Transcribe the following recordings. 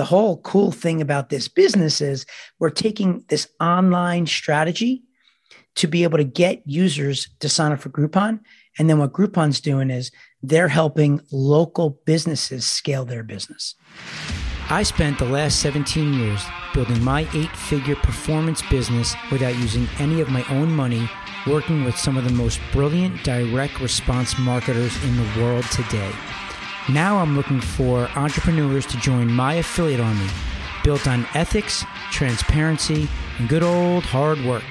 the whole cool thing about this business is we're taking this online strategy to be able to get users to sign up for Groupon. And then what Groupon's doing is they're helping local businesses scale their business. I spent the last 17 years building my eight figure performance business without using any of my own money, working with some of the most brilliant direct response marketers in the world today. Now I'm looking for entrepreneurs to join my affiliate army, built on ethics, transparency, and good old hard work.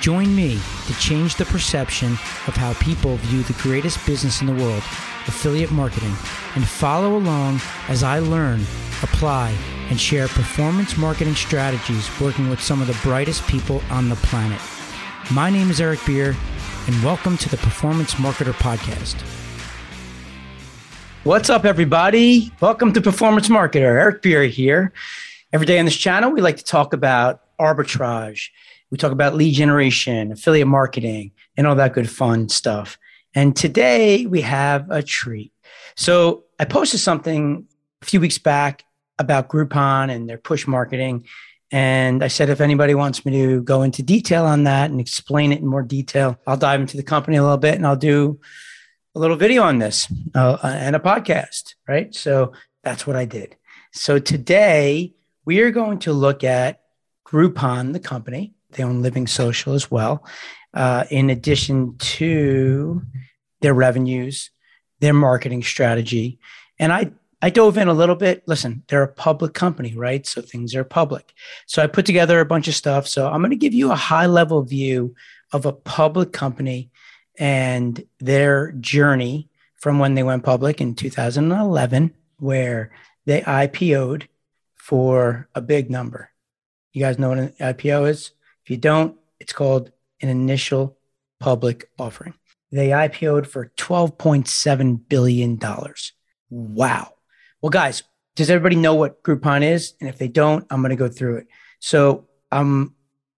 Join me to change the perception of how people view the greatest business in the world, affiliate marketing, and follow along as I learn, apply, and share performance marketing strategies working with some of the brightest people on the planet. My name is Eric Beer, and welcome to the Performance Marketer Podcast. What's up, everybody? Welcome to Performance Marketer. Eric Beer here. Every day on this channel, we like to talk about arbitrage. We talk about lead generation, affiliate marketing, and all that good fun stuff. And today we have a treat. So I posted something a few weeks back about Groupon and their push marketing. And I said, if anybody wants me to go into detail on that and explain it in more detail, I'll dive into the company a little bit and I'll do a little video on this uh, and a podcast, right? So that's what I did. So today we are going to look at Groupon, the company. They own Living Social as well, uh, in addition to their revenues, their marketing strategy. And I, I dove in a little bit. Listen, they're a public company, right? So things are public. So I put together a bunch of stuff. So I'm going to give you a high level view of a public company and their journey from when they went public in 2011, where they IPO'd for a big number. You guys know what an IPO is? If you don't, it's called an initial public offering. They IPO'd for $12.7 billion. Wow. Well, guys, does everybody know what Groupon is? And if they don't, I'm going to go through it. So um,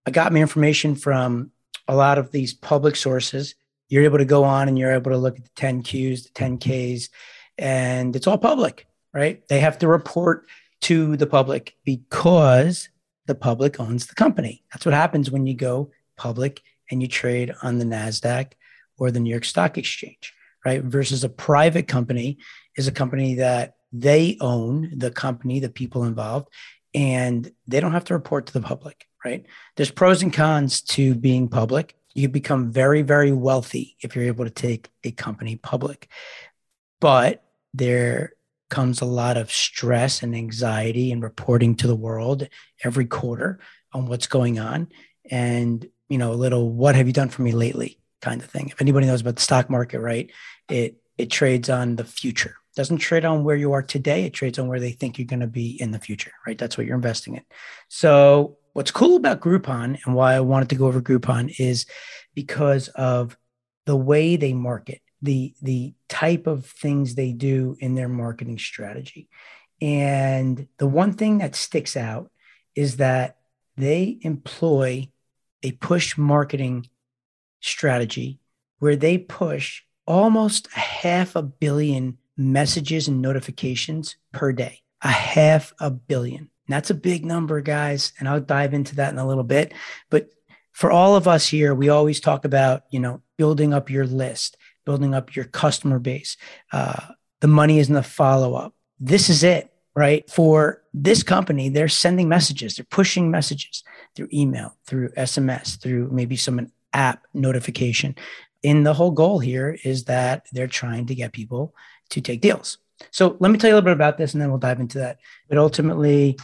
I got my information from a lot of these public sources you're able to go on and you're able to look at the 10 Qs, the 10 mm-hmm. Ks, and it's all public, right? They have to report to the public because the public owns the company. That's what happens when you go public and you trade on the NASDAQ or the New York Stock Exchange, right? Versus a private company is a company that they own the company, the people involved, and they don't have to report to the public, right? There's pros and cons to being public you become very, very wealthy if you're able to take a company public. But there comes a lot of stress and anxiety and reporting to the world every quarter on what's going on. And, you know, a little, what have you done for me lately kind of thing. If anybody knows about the stock market, right? It, it trades on the future. Doesn't trade on where you are today. It trades on where they think you're going to be in the future, right? That's what you're investing in. So what's cool about Groupon and why I wanted to go over Groupon is because of the way they market, the the type of things they do in their marketing strategy. And the one thing that sticks out is that they employ a push marketing strategy where they push almost a half a billion messages and notifications per day. A half a billion. That's a big number, guys. And I'll dive into that in a little bit. But for all of us here, we always talk about, you know, building up your list, building up your customer base. Uh, the money is in the follow up. This is it, right? For this company, they're sending messages, they're pushing messages through email, through SMS, through maybe some app notification. And the whole goal here is that they're trying to get people to take deals. So let me tell you a little bit about this and then we'll dive into that. But ultimately,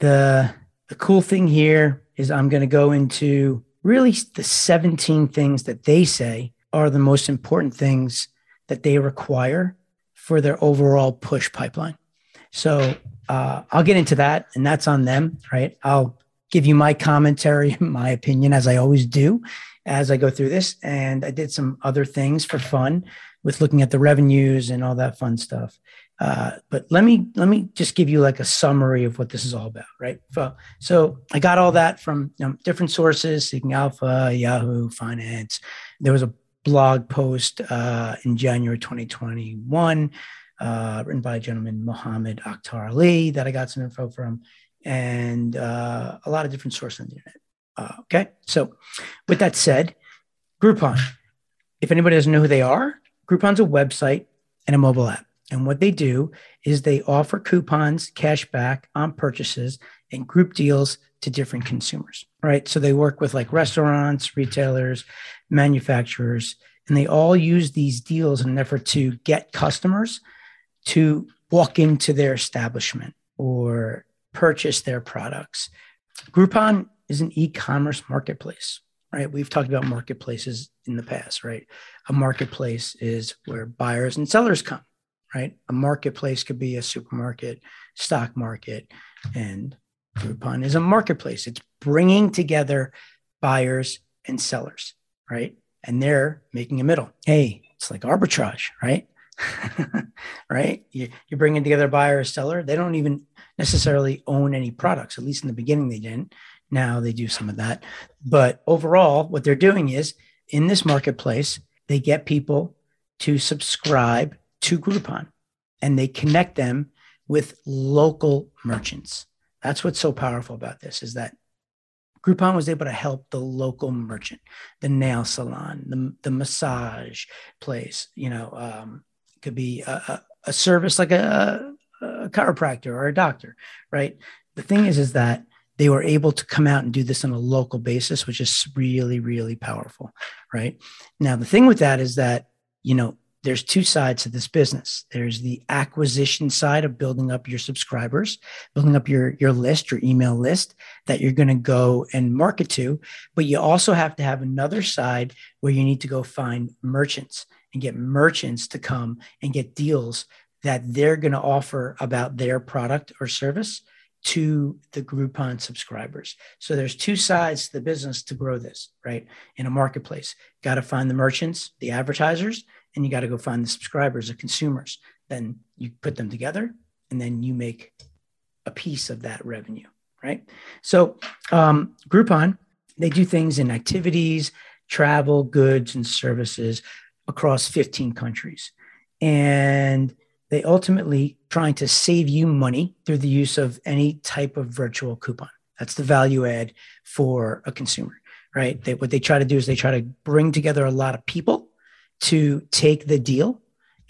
the the cool thing here is I'm going to go into really the 17 things that they say are the most important things that they require for their overall push pipeline. So uh, I'll get into that, and that's on them, right? I'll give you my commentary, my opinion, as I always do, as I go through this. And I did some other things for fun with looking at the revenues and all that fun stuff. Uh, but let me let me just give you like a summary of what this is all about, right? So, so I got all that from you know, different sources: Seeking Alpha, Yahoo Finance. There was a blog post uh, in January 2021 uh, written by a gentleman, Mohammed Akhtar Ali, that I got some info from, and uh, a lot of different sources on the internet. Uh, okay. So, with that said, Groupon. If anybody doesn't know who they are, Groupon's a website and a mobile app. And what they do is they offer coupons, cash back on purchases, and group deals to different consumers, right? So they work with like restaurants, retailers, manufacturers, and they all use these deals in an effort to get customers to walk into their establishment or purchase their products. Groupon is an e commerce marketplace, right? We've talked about marketplaces in the past, right? A marketplace is where buyers and sellers come, right? A marketplace could be a supermarket, stock market, and Groupon is a marketplace. It's bringing together buyers and sellers, right? And they're making a middle. Hey, it's like arbitrage, right? right? You, are bringing together buyer or seller. They don't even necessarily own any products. At least in the beginning, they didn't. Now they do some of that. But overall, what they're doing is in this marketplace, they get people to subscribe to Groupon and they connect them with local merchants. That's what's so powerful about this is that Groupon was able to help the local merchant, the nail salon, the, the massage place, you know, um, could be a, a, a service like a, a chiropractor or a doctor, right? The thing is, is that they were able to come out and do this on a local basis, which is really, really powerful, right? Now, the thing with that is that, you know, there's two sides to this business. There's the acquisition side of building up your subscribers, building up your, your list, your email list that you're going to go and market to. But you also have to have another side where you need to go find merchants and get merchants to come and get deals that they're going to offer about their product or service to the Groupon subscribers. So there's two sides to the business to grow this, right? In a marketplace, got to find the merchants, the advertisers, and you got to go find the subscribers, the consumers. Then you put them together, and then you make a piece of that revenue, right? So um, Groupon, they do things in activities, travel, goods, and services across 15 countries. And they ultimately trying to save you money through the use of any type of virtual coupon. That's the value add for a consumer, right? They, what they try to do is they try to bring together a lot of people to take the deal.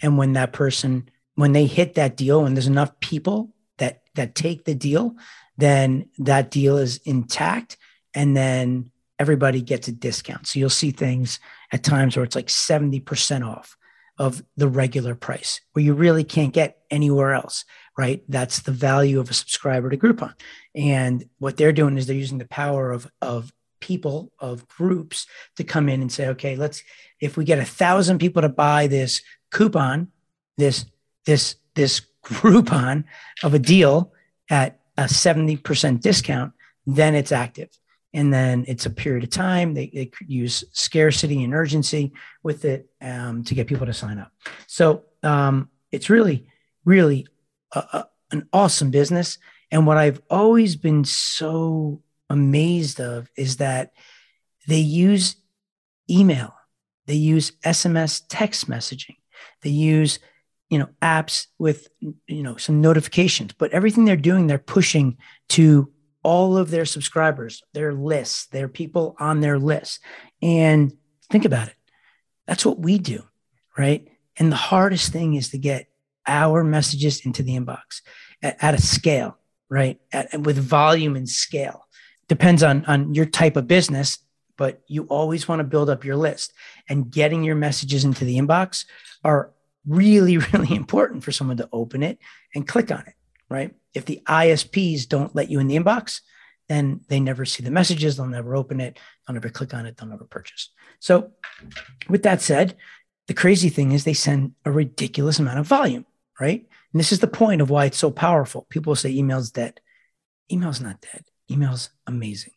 And when that person, when they hit that deal, and there's enough people that that take the deal, then that deal is intact. And then everybody gets a discount. So you'll see things at times where it's like 70% off of the regular price where you really can't get anywhere else, right? That's the value of a subscriber to Groupon. And what they're doing is they're using the power of, of people, of groups to come in and say, okay, let's, if we get a thousand people to buy this coupon, this, this, this Groupon of a deal at a 70% discount, then it's active and then it's a period of time. They, they use scarcity and urgency with it um, to get people to sign up. So um, it's really, really a, a, an awesome business. And what I've always been so amazed of is that they use email, they use SMS text messaging, they use you know apps with you know some notifications but everything they're doing they're pushing to all of their subscribers, their lists, their people on their list. And think about it. That's what we do, right? And the hardest thing is to get our messages into the inbox at, at a scale, right? At, with volume and scale. Depends on, on your type of business, but you always want to build up your list. And getting your messages into the inbox are really, really important for someone to open it and click on it right? If the ISPs don't let you in the inbox, then they never see the messages, they'll never open it, they'll never click on it, they'll never purchase. So, with that said, the crazy thing is they send a ridiculous amount of volume, right? And this is the point of why it's so powerful. People say email's dead. Email's not dead. Email's amazing.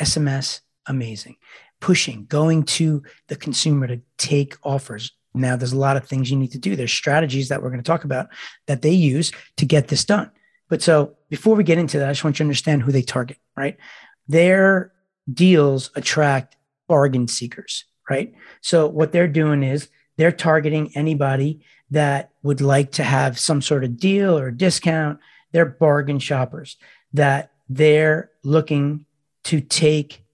SMS, amazing. Pushing, going to the consumer to take offers, now, there's a lot of things you need to do. There's strategies that we're going to talk about that they use to get this done. But so before we get into that, I just want you to understand who they target, right? Their deals attract bargain seekers, right? So what they're doing is they're targeting anybody that would like to have some sort of deal or discount. They're bargain shoppers that they're looking to take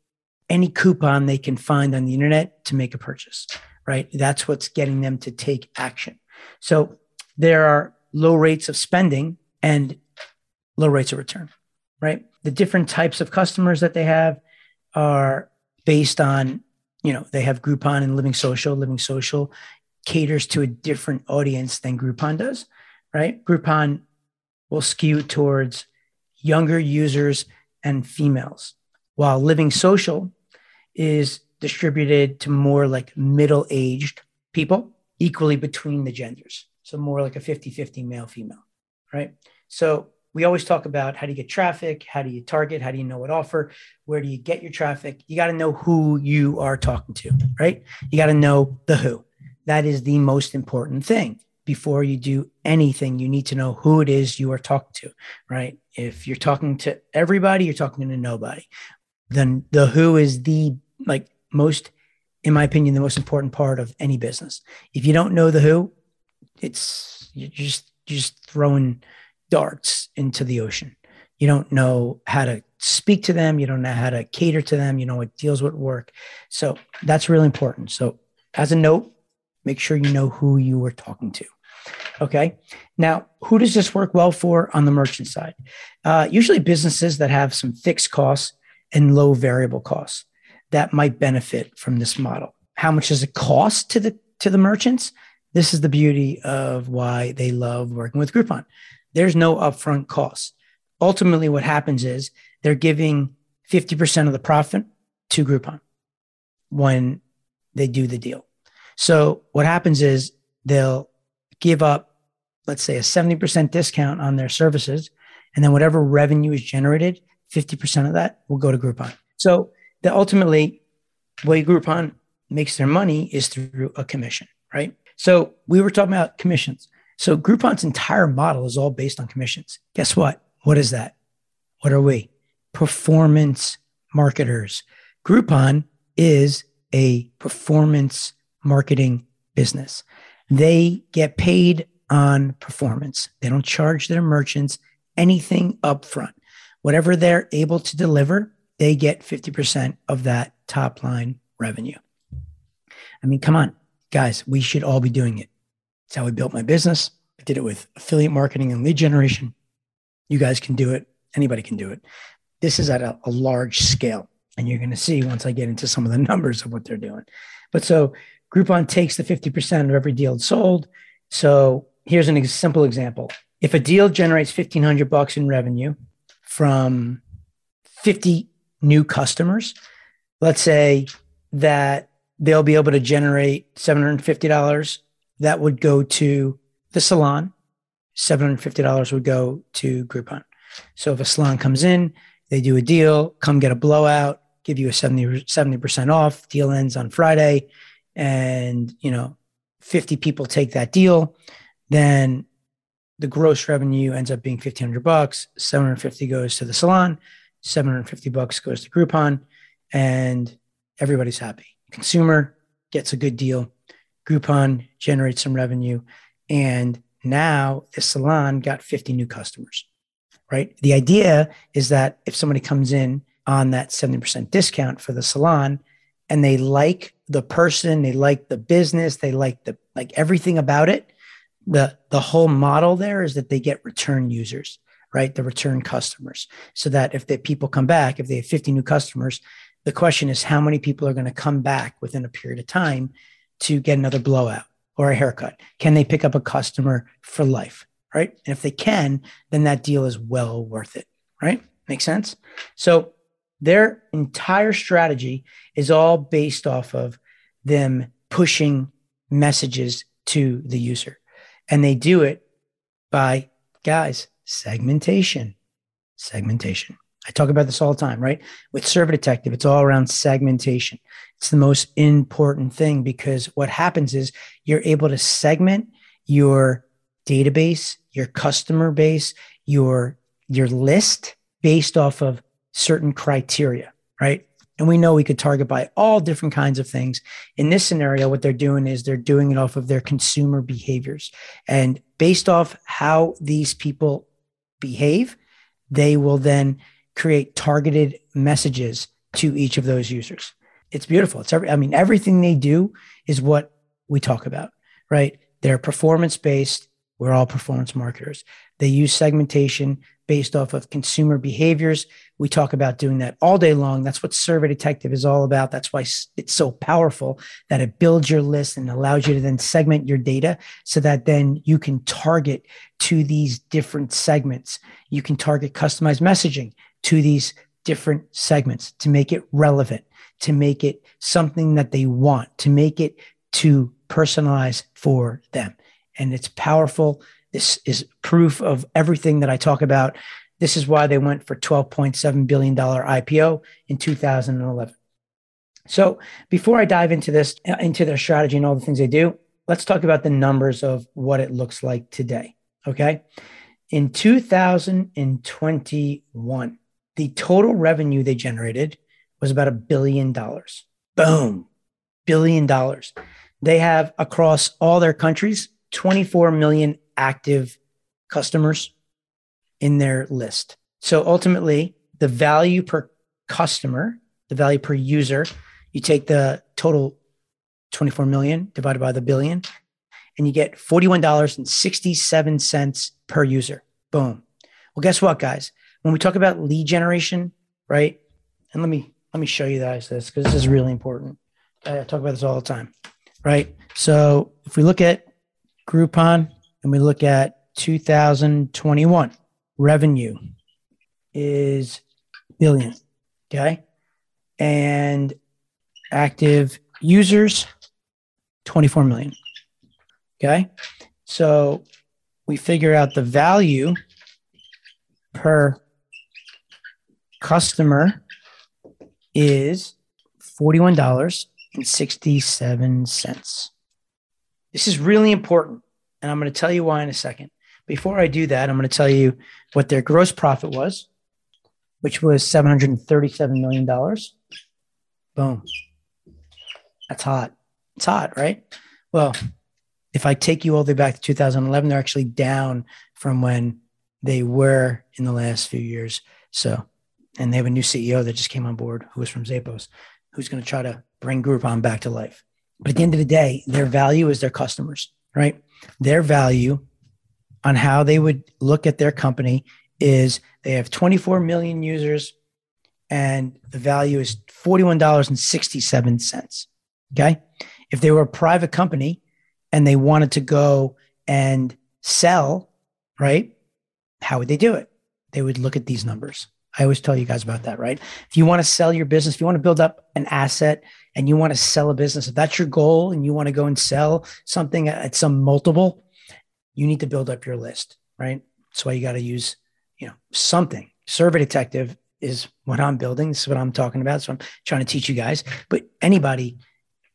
any coupon they can find on the internet to make a purchase, right? That's what's getting them to take action. So there are low rates of spending and low rates of return, right? The different types of customers that they have are based on, you know, they have Groupon and Living Social. Living Social caters to a different audience than Groupon does, right? Groupon will skew towards younger users and females, while Living Social is distributed to more like middle aged people, equally between the genders. So more like a 50 50 male female, right? So we always talk about how do you get traffic? How do you target? How do you know what offer? Where do you get your traffic? You got to know who you are talking to, right? You got to know the who. That is the most important thing. Before you do anything, you need to know who it is you are talking to, right? If you're talking to everybody, you're talking to nobody. Then the who is the like most, in my opinion, the most important part of any business. If you don't know the who, it's you're just you're just throwing darts into the ocean. You don't know how to speak to them. You don't know how to cater to them. You know what deals would work. So that's really important. So as a note, make sure you know who you are talking to. Okay. Now, who does this work well for on the merchant side? Uh, usually businesses that have some fixed costs and low variable costs that might benefit from this model. How much does it cost to the to the merchants? This is the beauty of why they love working with Groupon. There's no upfront cost. Ultimately, what happens is they're giving 50% of the profit to Groupon when they do the deal. So what happens is they'll give up, let's say, a 70% discount on their services. And then whatever revenue is generated, 50% of that will go to Groupon. So the ultimately way Groupon makes their money is through a commission, right? So we were talking about commissions. So Groupon's entire model is all based on commissions. Guess what? What is that? What are we? Performance marketers. Groupon is a performance marketing business. They get paid on performance. They don't charge their merchants anything upfront. Whatever they're able to deliver, they get 50% of that top line revenue. I mean, come on, guys, we should all be doing it. It's how I built my business. I did it with affiliate marketing and lead generation. You guys can do it. Anybody can do it. This is at a, a large scale. And you're going to see once I get into some of the numbers of what they're doing. But so Groupon takes the 50% of every deal sold. So here's a simple example. If a deal generates 1500 bucks in revenue from 50 new customers, let's say that they'll be able to generate $750 that would go to the salon. $750 would go to Groupon. So if a salon comes in, they do a deal, come get a blowout, give you a 70, 70% off, deal ends on Friday, and you know, 50 people take that deal, then the gross revenue ends up being 1500 bucks, 750 goes to the salon, 750 bucks goes to Groupon, and everybody's happy. Consumer gets a good deal. Groupon generates some revenue. And now the salon got 50 new customers, right? The idea is that if somebody comes in on that 70% discount for the salon and they like the person, they like the business, they like the like everything about it, the the whole model there is that they get return users, right? The return customers. So that if the people come back, if they have 50 new customers, the question is how many people are going to come back within a period of time to get another blowout or a haircut? Can they pick up a customer for life? Right. And if they can, then that deal is well worth it. Right. Make sense? So their entire strategy is all based off of them pushing messages to the user. And they do it by, guys, segmentation. Segmentation. I talk about this all the time, right? With Survey Detective, it's all around segmentation. It's the most important thing because what happens is you're able to segment your database, your customer base, your your list based off of certain criteria, right? And we know we could target by all different kinds of things. In this scenario, what they're doing is they're doing it off of their consumer behaviors. And based off how these people behave, they will then create targeted messages to each of those users. It's beautiful. It's every, I mean, everything they do is what we talk about, right? They're performance based. We're all performance marketers. They use segmentation based off of consumer behaviors. We talk about doing that all day long. That's what Survey Detective is all about. That's why it's so powerful that it builds your list and allows you to then segment your data so that then you can target to these different segments. You can target customized messaging to these different segments to make it relevant, to make it something that they want, to make it to personalize for them. And it's powerful. This is proof of everything that I talk about. This is why they went for $12.7 billion IPO in 2011. So before I dive into this, uh, into their strategy and all the things they do, let's talk about the numbers of what it looks like today. Okay. In 2021, the total revenue they generated was about a billion dollars. Boom, billion dollars. They have across all their countries 24 million active customers in their list. So ultimately, the value per customer, the value per user, you take the total 24 million divided by the billion, and you get $41.67 per user. Boom. Well, guess what, guys? When we talk about lead generation, right? And let me let me show you guys this because this is really important. I talk about this all the time, right? So if we look at Groupon and we look at 2021 revenue is billion, okay? And active users 24 million. Okay? So we figure out the value per customer is $41.67. This is really important. And I'm going to tell you why in a second. Before I do that, I'm going to tell you what their gross profit was, which was $737 million. Boom. That's hot. It's hot, right? Well, if I take you all the way back to 2011, they're actually down from when they were in the last few years. So, and they have a new CEO that just came on board who was from Zappos, who's going to try to bring Groupon back to life. But at the end of the day, their value is their customers, right? Their value on how they would look at their company is they have 24 million users and the value is $41.67. Okay. If they were a private company and they wanted to go and sell, right? How would they do it? They would look at these numbers. I always tell you guys about that, right? If you want to sell your business, if you want to build up an asset and you want to sell a business, if that's your goal and you want to go and sell something at some multiple, you need to build up your list, right? That's why you got to use, you know, something. Survey Detective is what I'm building. This is what I'm talking about. So I'm trying to teach you guys. But anybody,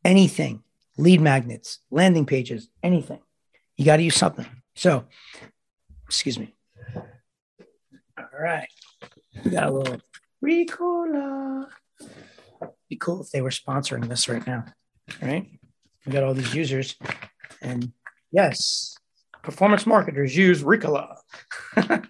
anything, lead magnets, landing pages, anything, you got to use something. So, excuse me. All right. We got a little Ricola. Be cool if they were sponsoring this right now. Right. We got all these users. And yes, performance marketers use Ricola.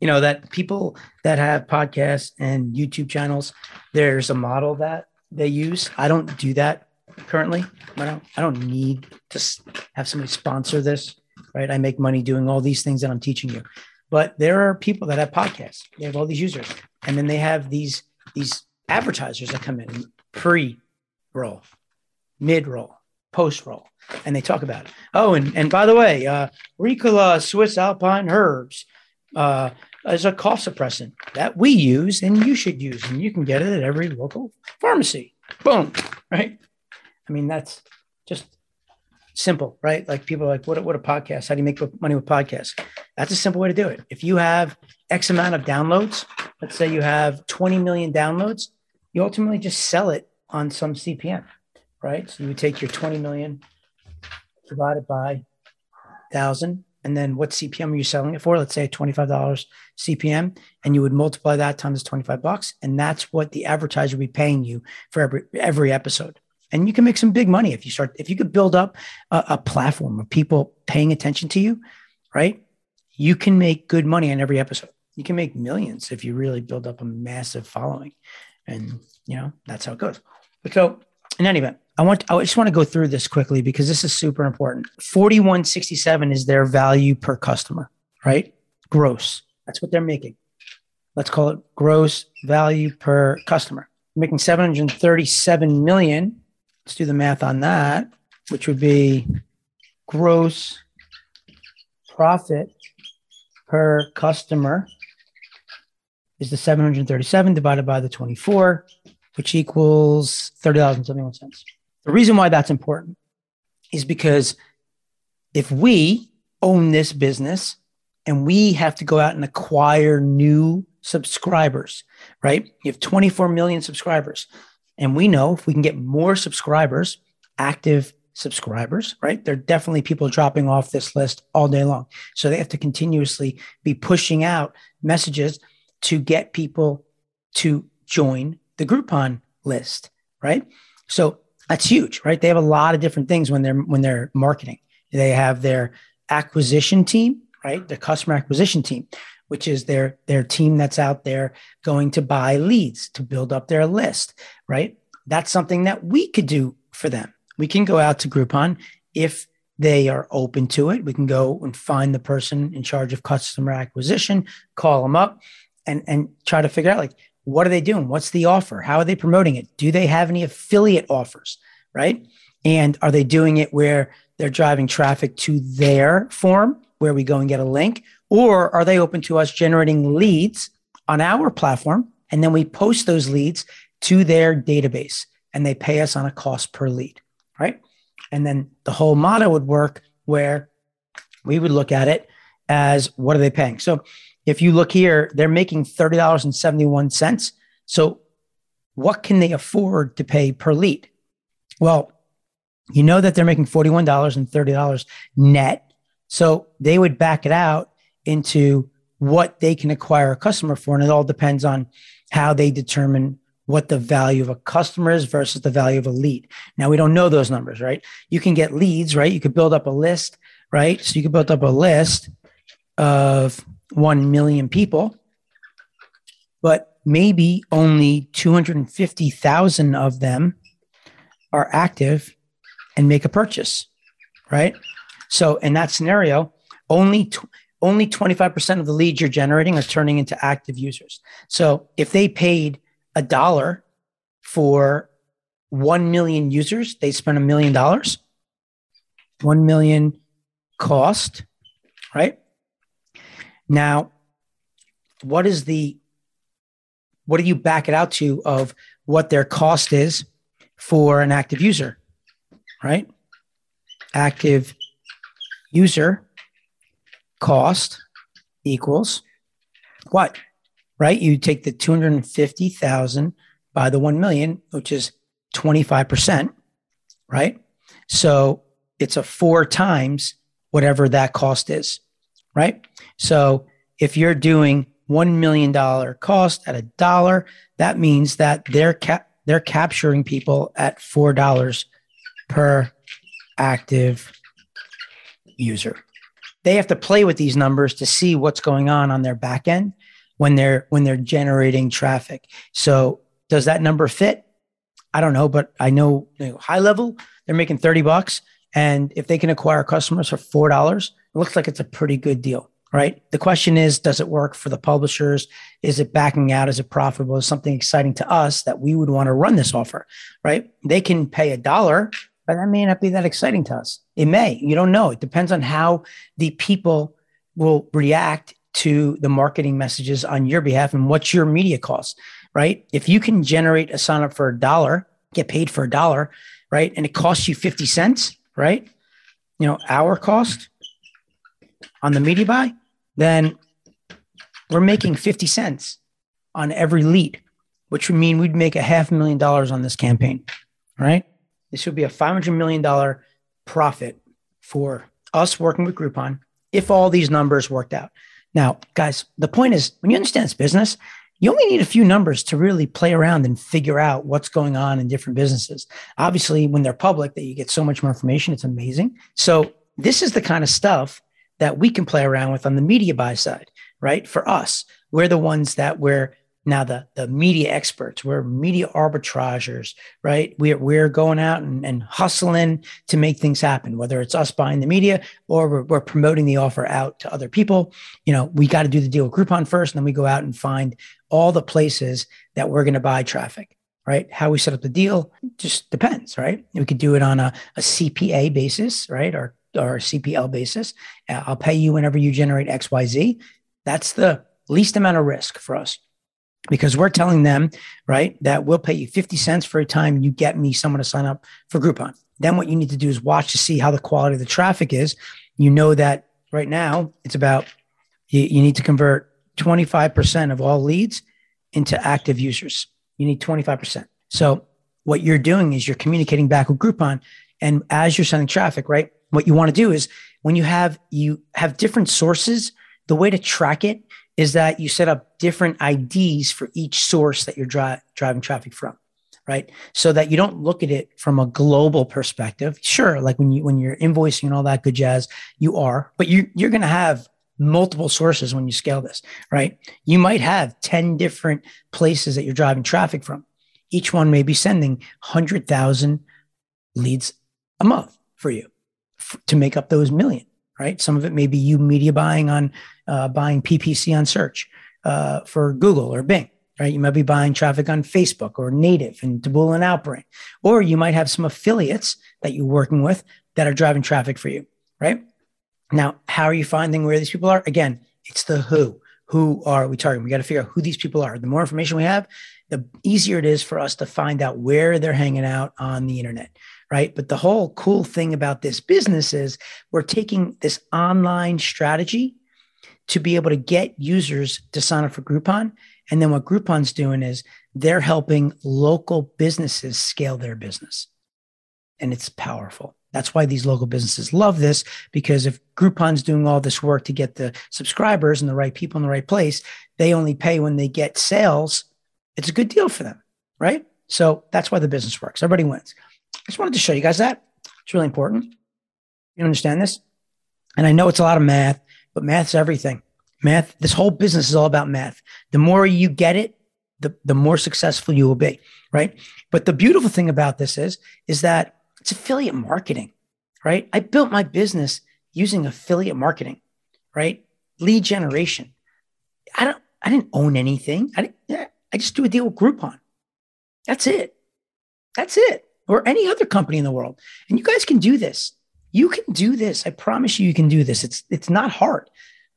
you know that people that have podcasts and YouTube channels, there's a model that they use. I don't do that currently. I don't. I don't need to have somebody sponsor this. Right. I make money doing all these things that I'm teaching you. But there are people that have podcasts. They have all these users, and then they have these these advertisers that come in pre roll, mid roll, post roll, and they talk about it. Oh, and and by the way, uh, Ricola Swiss Alpine Herbs uh, is a cough suppressant that we use and you should use, and you can get it at every local pharmacy. Boom, right? I mean, that's just simple, right? Like people are like, what, what a podcast? How do you make money with podcasts? That's a simple way to do it. If you have X amount of downloads, let's say you have 20 million downloads, you ultimately just sell it on some CPM, right? So you would take your 20 million divided by thousand, and then what CPM are you selling it for? Let's say $25 CPM, and you would multiply that times 25 bucks. And that's what the advertiser would be paying you for every, every episode. And you can make some big money if you start, if you could build up a, a platform of people paying attention to you, right? You can make good money on every episode. You can make millions if you really build up a massive following. And, you know, that's how it goes. But so, in any event, I want I just want to go through this quickly because this is super important. 4167 is their value per customer, right? Gross. That's what they're making. Let's call it gross value per customer. making 737 million. Let's do the math on that, which would be gross profit per customer is the 737 divided by the 24, which equals $30.71. The reason why that's important is because if we own this business and we have to go out and acquire new subscribers, right? You have 24 million subscribers. And we know if we can get more subscribers, active subscribers, right? There are definitely people dropping off this list all day long. So they have to continuously be pushing out messages to get people to join the Groupon list, right? So that's huge, right? They have a lot of different things when they're when they're marketing. They have their acquisition team, right? The customer acquisition team, which is their their team that's out there going to buy leads to build up their list, right? That's something that we could do for them. We can go out to Groupon if they are open to it. We can go and find the person in charge of customer acquisition, call them up, and and try to figure out like what are they doing? What's the offer? How are they promoting it? Do they have any affiliate offers? Right. And are they doing it where they're driving traffic to their form where we go and get a link? Or are they open to us generating leads on our platform? And then we post those leads to their database and they pay us on a cost per lead. Right. And then the whole model would work where we would look at it as what are they paying? So if you look here, they're making $30.71. So what can they afford to pay per lead? Well, you know that they're making $41 and $30 net. So they would back it out into what they can acquire a customer for. And it all depends on how they determine what the value of a customer is versus the value of a lead. Now, we don't know those numbers, right? You can get leads, right? You could build up a list, right? So you could build up a list of 1 million people, but maybe only 250,000 of them are active and make a purchase, right? So in that scenario, only only 25% of the leads you're generating are turning into active users. So if they paid a dollar for 1 million users, they spend a million dollars. 1 million cost, right? Now, what is the what do you back it out to of what their cost is for an active user? Right? Active user cost equals what? Right? You take the 250,000 by the 1 million, which is 25%, right? So it's a four times whatever that cost is right? So if you're doing $1 million cost at a dollar, that means that they're they're capturing people at $4 per active user. They have to play with these numbers to see what's going on on their back end when they're when they're generating traffic. So does that number fit? I don't know, but I know, you know high level they're making 30 bucks and if they can acquire customers for $4, it looks like it's a pretty good deal, right? The question is, does it work for the publishers? Is it backing out? Is it profitable? Is something exciting to us that we would want to run this offer, right? They can pay a dollar, but that may not be that exciting to us. It may, you don't know. It depends on how the people will react to the marketing messages on your behalf and what's your media cost, right? If you can generate a sign up for a dollar, get paid for a dollar, right? And it costs you 50 cents, right? You know, our cost, on the media buy, then we're making 50 cents on every lead, which would mean we'd make a half million dollars on this campaign, right? This would be a $500 million profit for us working with Groupon if all these numbers worked out. Now, guys, the point is when you understand this business, you only need a few numbers to really play around and figure out what's going on in different businesses. Obviously, when they're public, that you get so much more information, it's amazing. So this is the kind of stuff that we can play around with on the media buy side, right? For us, we're the ones that we're now the, the media experts we're media arbitragers right? We're, we're going out and, and hustling to make things happen whether it's us buying the media or we're, we're promoting the offer out to other people. You know we got to do the deal with groupon first and then we go out and find all the places that we're going to buy traffic right? How we set up the deal just depends right? We could do it on a, a cpa basis right? Or or cpl basis. Uh, i'll pay you whenever you generate xyz that's the least amount of risk for us because we're telling them, right, that we'll pay you 50 cents for a time you get me someone to sign up for Groupon. Then what you need to do is watch to see how the quality of the traffic is. You know that right now it's about, you, you need to convert 25% of all leads into active users. You need 25%. So what you're doing is you're communicating back with Groupon. And as you're sending traffic, right, what you want to do is when you have, you have different sources, the way to track it is that you set up different IDs for each source that you're dri- driving traffic from, right? So that you don't look at it from a global perspective. Sure, like when you when you're invoicing and all that good jazz, you are, but you you're going to have multiple sources when you scale this, right? You might have 10 different places that you're driving traffic from. Each one may be sending 100,000 leads a month for you f- to make up those million right? Some of it may be you media buying on uh, buying PPC on search uh, for Google or Bing, right? You might be buying traffic on Facebook or Native and Taboola and Outbrain, or you might have some affiliates that you're working with that are driving traffic for you, right? Now, how are you finding where these people are? Again, it's the who. Who are we targeting? We got to figure out who these people are. The more information we have, the easier it is for us to find out where they're hanging out on the internet right? But the whole cool thing about this business is we're taking this online strategy to be able to get users to sign up for Groupon. And then what Groupon's doing is they're helping local businesses scale their business. And it's powerful. That's why these local businesses love this because if Groupon's doing all this work to get the subscribers and the right people in the right place, they only pay when they get sales. It's a good deal for them, right? So that's why the business works. Everybody wins. I just wanted to show you guys that. It's really important. You understand this? And I know it's a lot of math, but math's everything. Math, this whole business is all about math. The more you get it, the, the more successful you will be, right? But the beautiful thing about this is, is that it's affiliate marketing, right? I built my business using affiliate marketing, right? Lead generation. I don't, I didn't own anything. I I just do a deal with Groupon. That's it. That's it or any other company in the world. And you guys can do this. You can do this. I promise you, you can do this. It's it's not hard,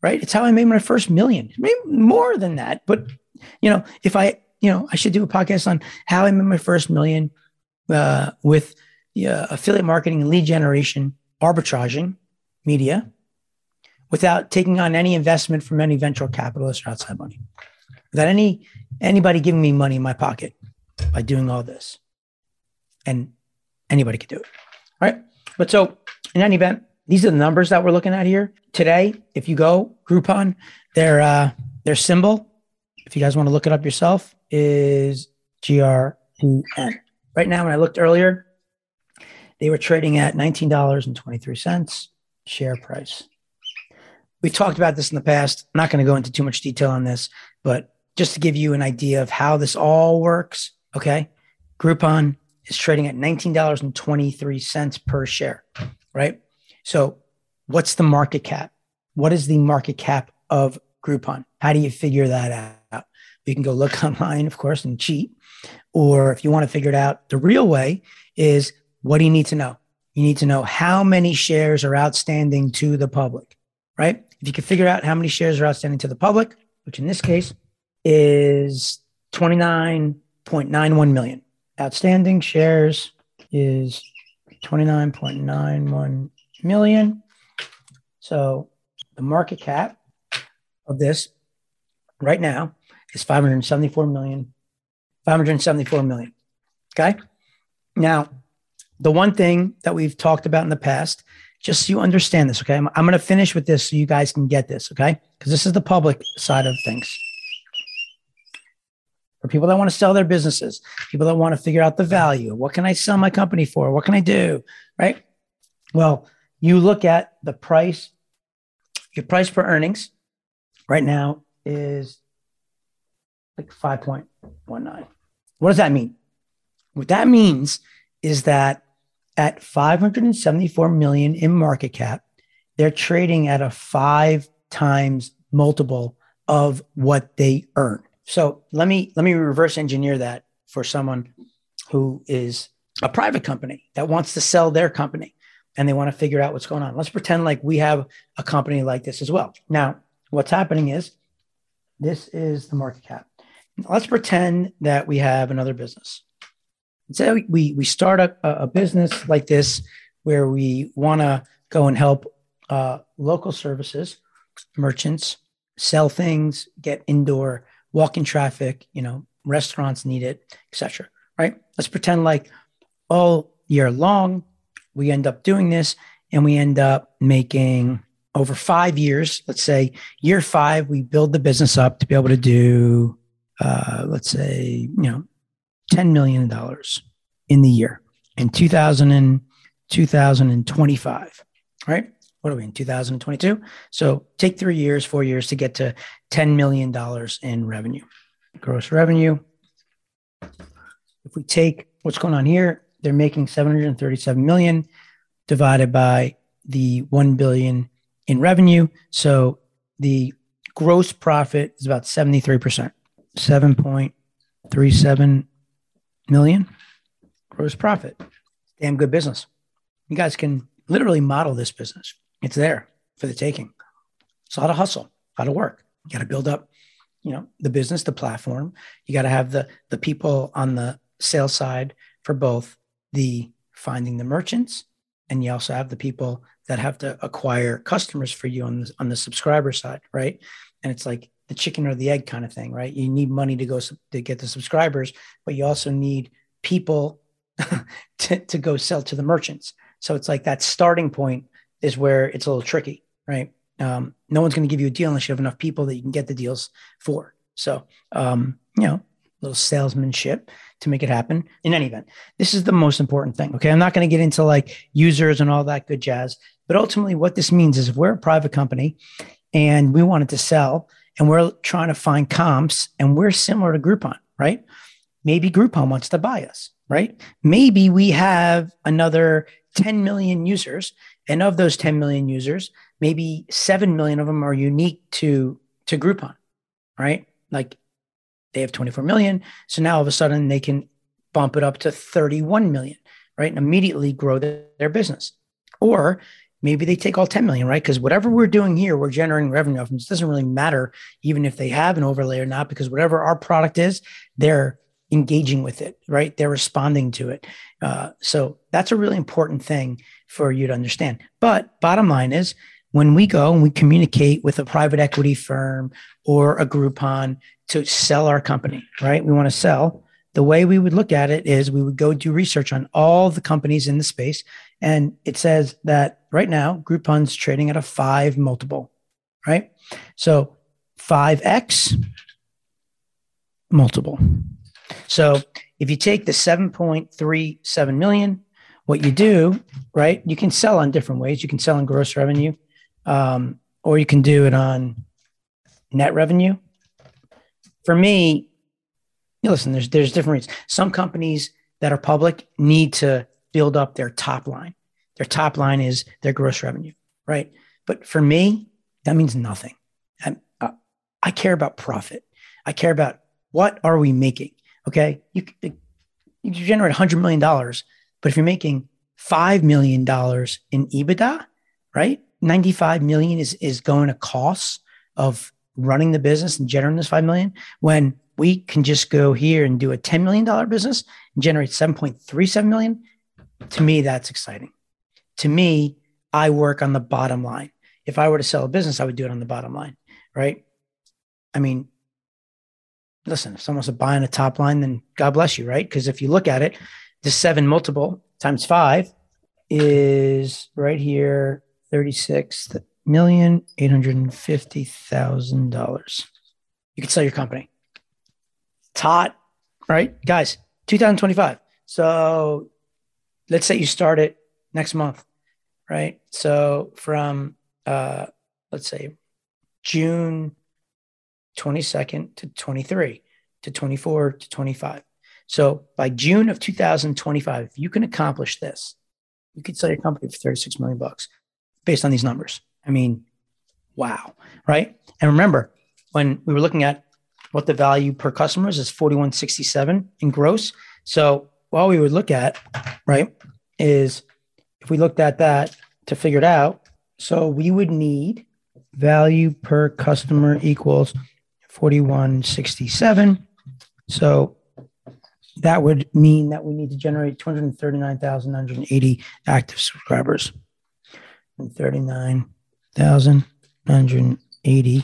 right? It's how I made my first million. Maybe more than that, but you know, if I you know, I should do a podcast on how I made my first million uh, with uh, affiliate marketing and lead generation, arbitraging media, without taking on any investment from any venture capitalist or outside money, without any anybody giving me money in my pocket by doing all this and anybody could do it. All right. But so in any event, these are the numbers that we're looking at here today. If you go Groupon, their uh, their symbol, if you guys want to look it up yourself, is GRPN. Right now, when I looked earlier, they were trading at nineteen dollars and twenty three cents share price. We've talked about this in the past. I'm not going to go into too much detail on this, but just to give you an idea of how this all works. Okay, Groupon is trading at $19.23 per share, right? So, what's the market cap? What is the market cap of Groupon? How do you figure that out? You can go look online, of course, and cheat. Or if you want to figure it out the real way, is what do you need to know? You need to know how many shares are outstanding to the public, right? If you can figure out how many shares are outstanding to the public, which in this case is 29.91 million, outstanding shares is 29.91 million. So the market cap of this right now is 574 million. 574 million. Okay. Now, the one thing that we've talked about in the past, just so you understand this, okay? I'm, I'm going to finish with this so you guys can get this, okay? Because this is the public side of things. For people that want to sell their businesses, people that want to figure out the value. What can I sell my company for? What can I do? Right? Well, you look at the price, your price per earnings right now is like 5.19. What does that mean? What that means is that at 574 million in market cap, they're trading at a five times multiple of what they earn. So let me let me reverse engineer that for someone who is a private company that wants to sell their company and they want to figure out what's going on. Let's pretend like we have a company like this as well. Now, what's happening is this is the market cap. Let's pretend that we have another business. So we we start a, a business like this where we want to go and help uh, local services, merchants sell things, get indoor walk-in traffic. You know, restaurants need it, etc. Right? Let's pretend like all year long we end up doing this, and we end up making over five years. Let's say year five, we build the business up to be able to do, uh, let's say, you know, $10 million in the year in 2000 and 2025, right? What are we in 2022? So take three years, four years to get to $10 million in revenue, gross revenue. If we take what's going on here, they're making 737 million divided by the 1 billion in revenue. So the gross profit is about 73%, 7.37 million gross profit. Damn good business. You guys can literally model this business. It's there for the taking. It's a lot of hustle, a lot of work. You got to build up, you know, the business, the platform. You got to have the the people on the sales side for both the finding the merchants, and you also have the people that have to acquire customers for you on the on the subscriber side, right? And it's like the chicken or the egg kind of thing, right? You need money to go to get the subscribers, but you also need people to, to go sell to the merchants. So it's like that starting point is where it's a little tricky, right? Um, no one's going to give you a deal unless you have enough people that you can get the deals for. So, um, you know, a little salesmanship to make it happen. In any event, this is the most important thing. Okay. I'm not going to get into like users and all that good jazz, but ultimately, what this means is if we're a private company and we wanted to sell and we're trying to find comps and we're similar to Groupon, right? Maybe Groupon wants to buy us, right? Maybe we have another 10 million users. And of those 10 million users, maybe 7 million of them are unique to, to Groupon, right? Like they have 24 million. So now all of a sudden they can bump it up to 31 million, right? And immediately grow the, their business. Or maybe they take all 10 million, right? Because whatever we're doing here, we're generating revenue from. It doesn't really matter even if they have an overlay or not, because whatever our product is, they're engaging with it, right? They're responding to it. Uh, so that's a really important thing for you to understand. But bottom line is, when we go and we communicate with a private equity firm or a Groupon to sell our company, right? We want to sell. The way we would look at it is we would go do research on all the companies in the space. And it says that right now, Groupon's trading at a five multiple, right? So 5x multiple. So if you take the 7.37 million, what you do, right? You can sell on different ways. You can sell on gross revenue, um, or you can do it on net revenue. For me, listen, there's there's different reasons. Some companies that are public need to build up their top line. Their top line is their gross revenue, right? But for me, that means nothing. I, uh, I care about profit. I care about what are we making. Okay, you you generate hundred million dollars, but if you're making five million dollars in EBITDA, right? 95 million is is going to costs of running the business and generating this 5 million when we can just go here and do a 10 million dollar business and generate 7.37 million to me that's exciting. To me i work on the bottom line. If i were to sell a business i would do it on the bottom line right? I mean listen if someone's buying a top line then god bless you right because if you look at it the seven multiple times five is right here, thirty-six million eight hundred and fifty thousand dollars. You can sell your company. It's hot, right, guys? 2025. So let's say you start it next month, right? So from uh, let's say June 22nd to 23 to 24 to 25. So by June of 2025, if you can accomplish this, you could sell your company for 36 million bucks based on these numbers. I mean, wow, right? And remember, when we were looking at what the value per customer is, is 4167 in gross. So what we would look at, right, is if we looked at that to figure it out, so we would need value per customer equals 4167. So that would mean that we need to generate 239,980 active subscribers. And 39,980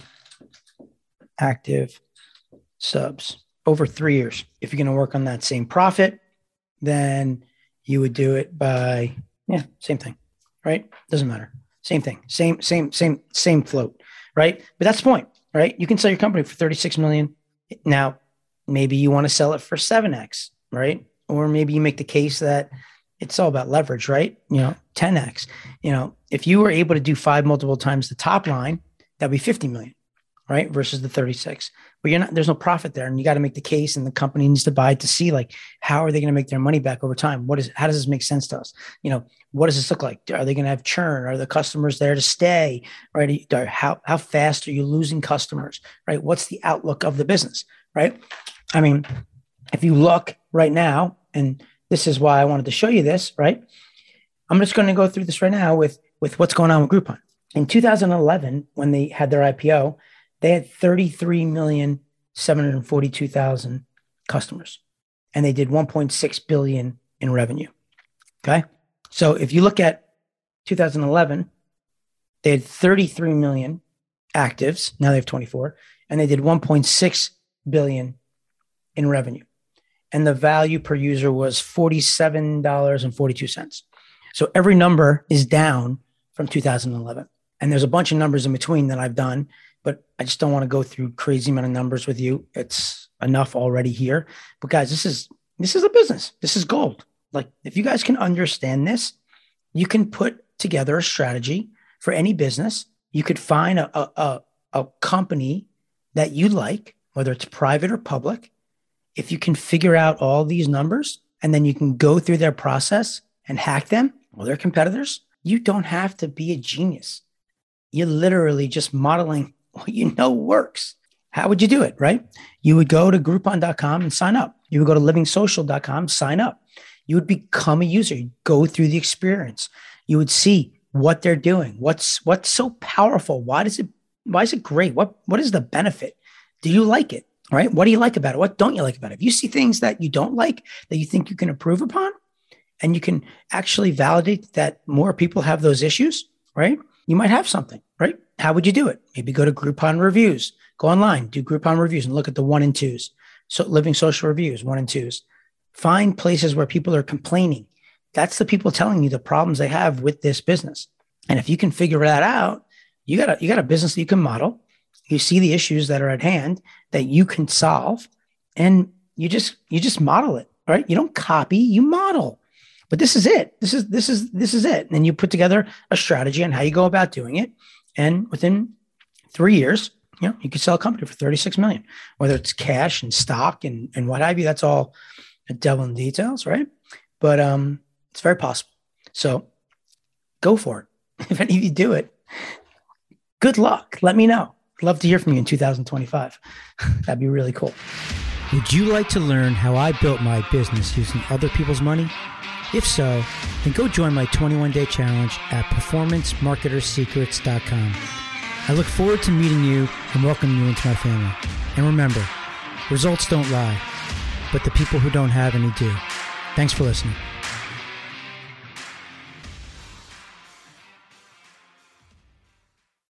active subs over three years. If you're going to work on that same profit, then you would do it by, yeah, same thing, right? Doesn't matter. Same thing, same, same, same, same float, right? But that's the point, right? You can sell your company for 36 million. Now, maybe you want to sell it for 7x, right? Or maybe you make the case that it's all about leverage, right? You know, 10x. You know, if you were able to do five multiple times the top line, that'd be 50 million, right? Versus the 36. But you're not, there's no profit there. And you got to make the case and the company needs to buy to see like, how are they going to make their money back over time? What is, how does this make sense to us? You know, what does this look like? Are they going to have churn? Are the customers there to stay? Right? How, how fast are you losing customers? Right? What's the outlook of the business? Right? I mean, if you look right now, and this is why I wanted to show you this, right? I'm just going to go through this right now with, with what's going on with Groupon. In 2011, when they had their IPO, they had 33,742,000 customers and they did 1.6 billion in revenue. Okay. So if you look at 2011, they had 33 million actives. Now they have 24 and they did 1.6 billion in revenue. And the value per user was $47.42. So every number is down from 2011. And there's a bunch of numbers in between that I've done, but I just don't want to go through crazy amount of numbers with you. It's enough already here. But guys, this is this is a business. This is gold. Like if you guys can understand this, you can put together a strategy for any business. You could find a, a, a, a company that you like, whether it's private or public. If you can figure out all these numbers and then you can go through their process and hack them, well, they're competitors. You don't have to be a genius. You're literally just modeling you know works. How would you do it, right? You would go to groupon.com and sign up. You would go to livingsocial.com, sign up. You would become a user. You'd go through the experience. You would see what they're doing. What's what's so powerful? Why does it why is it great? What what is the benefit? Do you like it? Right? What do you like about it? What don't you like about it? If you see things that you don't like that you think you can improve upon, and you can actually validate that more people have those issues, right? You might have something, right? How would you do it? Maybe go to Groupon reviews, go online, do Groupon reviews and look at the one and twos. So living social reviews, one and twos. Find places where people are complaining. That's the people telling you the problems they have with this business. And if you can figure that out, you got a, you got a business that you can model. You see the issues that are at hand that you can solve and you just you just model it, right? You don't copy, you model. But this is it. This is this is this is it. And you put together a strategy on how you go about doing it. And within three years, you know, you could sell a company for 36 million, whether it's cash and stock and, and what have you. That's all a devil in details, right? But um, it's very possible. So go for it. If any of you do it, good luck. Let me know. love to hear from you in 2025. That'd be really cool. Would you like to learn how I built my business using other people's money? If so, then go join my 21 day challenge at performancemarketersecrets.com. I look forward to meeting you and welcoming you into my family. And remember, results don't lie, but the people who don't have any do. Thanks for listening.